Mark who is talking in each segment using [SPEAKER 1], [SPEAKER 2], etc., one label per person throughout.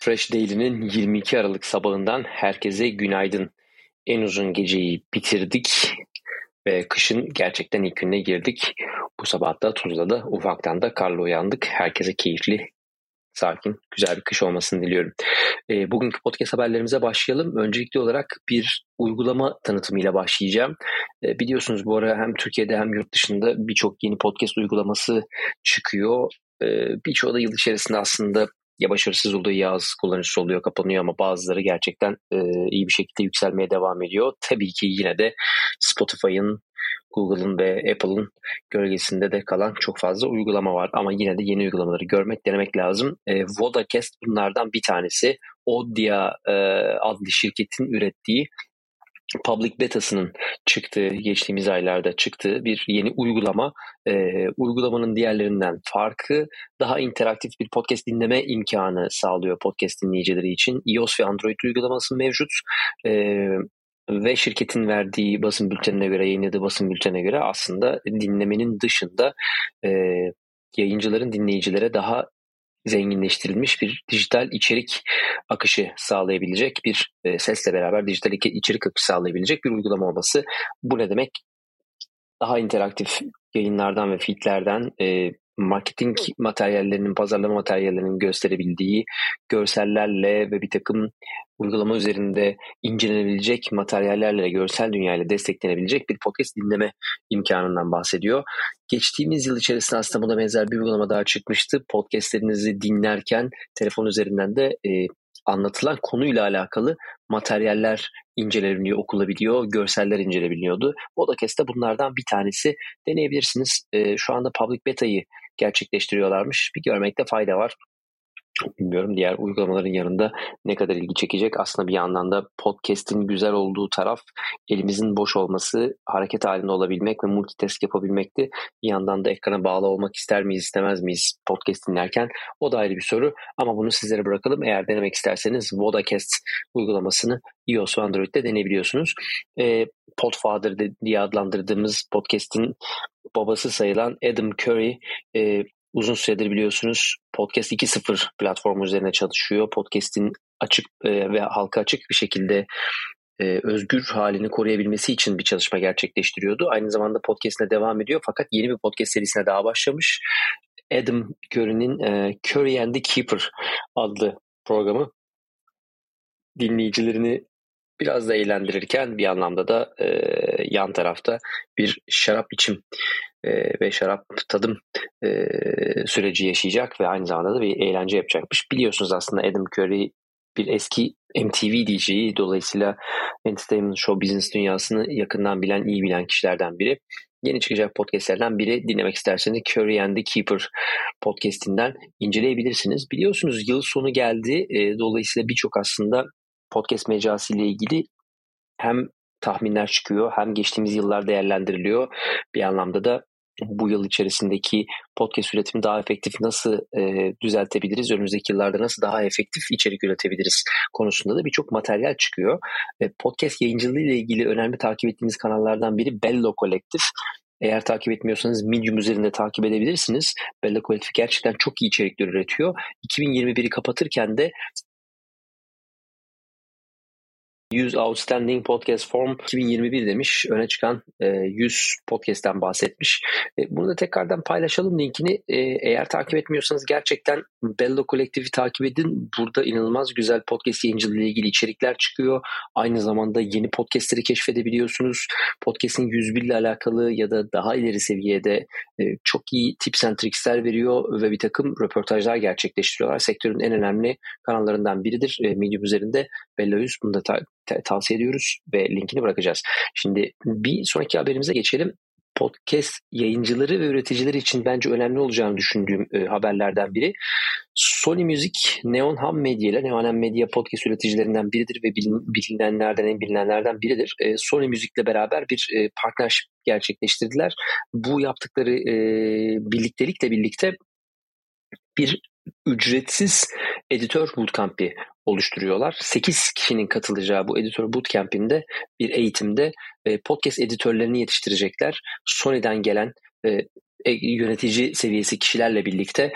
[SPEAKER 1] Fresh Daily'nin 22 Aralık sabahından herkese günaydın. En uzun geceyi bitirdik ve kışın gerçekten ilk gününe girdik. Bu sabah da Tuzla'da ufaktan da karla uyandık. Herkese keyifli, sakin, güzel bir kış olmasını diliyorum. E, bugünkü podcast haberlerimize başlayalım. Öncelikli olarak bir uygulama tanıtımıyla başlayacağım. E, biliyorsunuz bu ara hem Türkiye'de hem yurt dışında birçok yeni podcast uygulaması çıkıyor. E, birçoğu da yıl içerisinde aslında ya başarısız oluyor ya az kullanıcısı oluyor kapanıyor ama bazıları gerçekten e, iyi bir şekilde yükselmeye devam ediyor. Tabii ki yine de Spotify'ın Google'ın ve Apple'ın gölgesinde de kalan çok fazla uygulama var. Ama yine de yeni uygulamaları görmek, denemek lazım. E, Vodacast bunlardan bir tanesi. Odia e, adlı şirketin ürettiği public betasının çıktığı, geçtiğimiz aylarda çıktığı bir yeni uygulama. E, uygulamanın diğerlerinden farkı daha interaktif bir podcast dinleme imkanı sağlıyor podcast dinleyicileri için. iOS ve Android uygulaması mevcut. E, ve şirketin verdiği basın bültenine göre, yayınladığı basın bültenine göre aslında dinlemenin dışında e, yayıncıların dinleyicilere daha zenginleştirilmiş bir dijital içerik akışı sağlayabilecek bir e, sesle beraber dijital içerik akışı sağlayabilecek bir uygulama olması. Bu ne demek? Daha interaktif yayınlardan ve feedlerden e, marketing materyallerinin, pazarlama materyallerinin gösterebildiği görsellerle ve bir takım uygulama üzerinde incelenebilecek materyallerle, görsel dünyayla desteklenebilecek bir podcast dinleme imkanından bahsediyor. Geçtiğimiz yıl içerisinde aslında buna benzer bir uygulama daha çıkmıştı. Podcastlerinizi dinlerken telefon üzerinden de e, anlatılan konuyla alakalı materyaller incelenebiliyor, okulabiliyor, görseller incelebiliyordu. Vodacast'ta bunlardan bir tanesi deneyebilirsiniz. E, şu anda public beta'yı gerçekleştiriyorlarmış. Bir görmekte fayda var. Bilmiyorum diğer uygulamaların yanında ne kadar ilgi çekecek. Aslında bir yandan da podcast'in güzel olduğu taraf elimizin boş olması, hareket halinde olabilmek ve multitask yapabilmekti. Bir yandan da ekrana bağlı olmak ister miyiz, istemez miyiz podcast dinlerken? O da ayrı bir soru ama bunu sizlere bırakalım. Eğer denemek isterseniz Vodacast uygulamasını iOS ve Android'de deneyebiliyorsunuz. E, Podfather diye adlandırdığımız podcast'in babası sayılan Adam Curry e, uzun süredir biliyorsunuz Podcast 2.0 platformu üzerine çalışıyor. Podcast'in açık e, ve halka açık bir şekilde e, özgür halini koruyabilmesi için bir çalışma gerçekleştiriyordu. Aynı zamanda podcastine devam ediyor fakat yeni bir podcast serisine daha başlamış. Adam Curry'nin e, Curry and the Keeper adlı programı dinleyicilerini biraz da eğlendirirken bir anlamda da e, yan tarafta bir şarap içim e, ve şarap tadım e, süreci yaşayacak ve aynı zamanda da bir eğlence yapacakmış. Biliyorsunuz aslında Adam Curry bir eski MTV DJ'i dolayısıyla entertainment show business dünyasını yakından bilen, iyi bilen kişilerden biri. Yeni çıkacak podcastlerden biri dinlemek isterseniz Curry and the Keeper podcastinden inceleyebilirsiniz. Biliyorsunuz yıl sonu geldi. E, dolayısıyla birçok aslında podcast mecrası ile ilgili hem tahminler çıkıyor hem geçtiğimiz yıllar değerlendiriliyor. Bir anlamda da bu yıl içerisindeki podcast üretimi daha efektif nasıl e, düzeltebiliriz, önümüzdeki yıllarda nasıl daha efektif içerik üretebiliriz konusunda da birçok materyal çıkıyor. E, podcast yayıncılığı ile ilgili önemli takip ettiğiniz kanallardan biri Bello Collective. Eğer takip etmiyorsanız Medium üzerinde takip edebilirsiniz. Bello Collective gerçekten çok iyi içerikler üretiyor. 2021'i kapatırken de 100 Outstanding Podcast Form 2021 demiş. Öne çıkan e, 100 podcast'ten bahsetmiş. E, bunu da tekrardan paylaşalım linkini. E, eğer takip etmiyorsanız gerçekten Bello Kolektifi takip edin. Burada inanılmaz güzel podcast yayıncılığı ile ilgili içerikler çıkıyor. Aynı zamanda yeni podcastleri keşfedebiliyorsunuz. Podcast'in 101 ile alakalı ya da daha ileri seviyede e, çok iyi tips and tricksler veriyor ve bir takım röportajlar gerçekleştiriyorlar. Sektörün en önemli kanallarından biridir. E, Medium üzerinde Bello 100 bunu da ta- tavsiye ediyoruz ve linkini bırakacağız. Şimdi bir sonraki haberimize geçelim. Podcast yayıncıları ve üreticileri için bence önemli olacağını düşündüğüm e, haberlerden biri. Sony Music, Neon Ham Media ile Neon Ham Media podcast üreticilerinden biridir ve bilin, bilinenlerden en bilinenlerden biridir. E, Sony Music ile beraber bir e, partnership gerçekleştirdiler. Bu yaptıkları e, birliktelikle birlikte bir ücretsiz editör bootcamp'i oluşturuyorlar. 8 kişinin katılacağı bu editör bootcamp'inde bir eğitimde e, podcast editörlerini yetiştirecekler. Sony'den gelen e, e, yönetici seviyesi kişilerle birlikte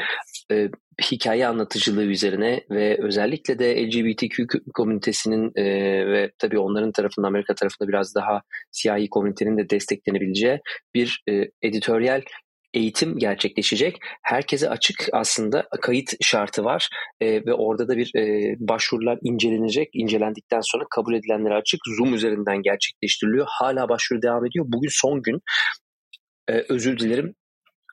[SPEAKER 1] hikaye anlatıcılığı üzerine ve özellikle de LGBTQ komünitesinin e, ve tabii onların tarafında Amerika tarafında biraz daha siyahi komünitenin de desteklenebileceği bir e, editoryal eğitim gerçekleşecek. Herkese açık aslında kayıt şartı var e, ve orada da bir e, başvurular incelenecek. İncelendikten sonra kabul edilenlere açık. Zoom üzerinden gerçekleştiriliyor. Hala başvuru devam ediyor. Bugün son gün. E, özür dilerim.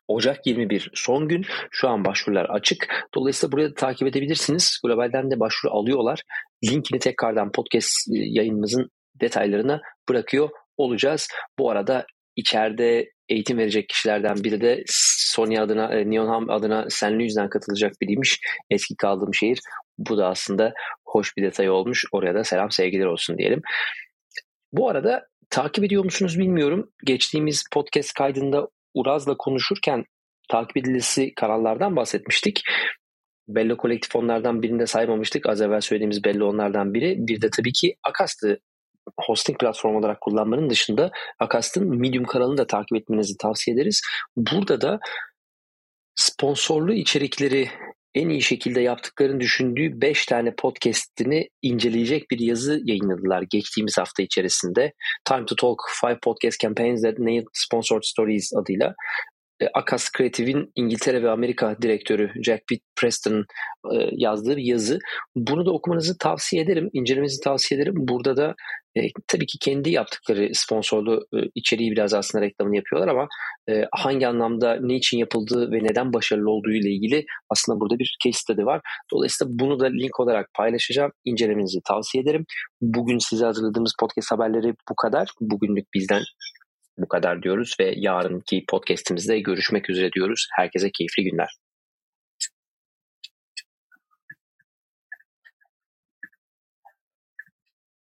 [SPEAKER 1] Ocak 21 son gün. Şu an başvurular açık. Dolayısıyla buraya da takip edebilirsiniz. Globalden de başvuru alıyorlar. Linkini tekrardan podcast yayınımızın detaylarına bırakıyor olacağız. Bu arada içeride eğitim verecek kişilerden biri de Sony adına, e, Neon adına St. Louis'den katılacak biriymiş. Eski kaldığım şehir. Bu da aslında hoş bir detay olmuş. Oraya da selam sevgiler olsun diyelim. Bu arada takip ediyor musunuz bilmiyorum. Geçtiğimiz podcast kaydında Uraz'la konuşurken takip edilisi kanallardan bahsetmiştik. Bello kolektif onlardan birinde saymamıştık. Az evvel söylediğimiz Bello onlardan biri. Bir de tabii ki Akas'tı hosting platformu olarak kullanmanın dışında Akast'ın Medium kanalını da takip etmenizi tavsiye ederiz. Burada da sponsorlu içerikleri en iyi şekilde yaptıklarını düşündüğü 5 tane podcast'ini inceleyecek bir yazı yayınladılar geçtiğimiz hafta içerisinde. Time to Talk 5 Podcast Campaigns That Nailed Sponsored Stories adıyla. E, Akas Kreatif'in İngiltere ve Amerika direktörü Jack Pitt Preston e, yazdığı bir yazı. Bunu da okumanızı tavsiye ederim, incelemenizi tavsiye ederim. Burada da e, tabii ki kendi yaptıkları sponsorlu e, içeriği biraz aslında reklamını yapıyorlar ama e, hangi anlamda ne için yapıldığı ve neden başarılı olduğu ile ilgili aslında burada bir case study var. Dolayısıyla bunu da link olarak paylaşacağım. İncelemenizi tavsiye ederim. Bugün size hazırladığımız podcast haberleri bu kadar. Bugünlük bizden bu kadar diyoruz ve yarınki podcastimizde görüşmek üzere diyoruz. Herkese keyifli günler.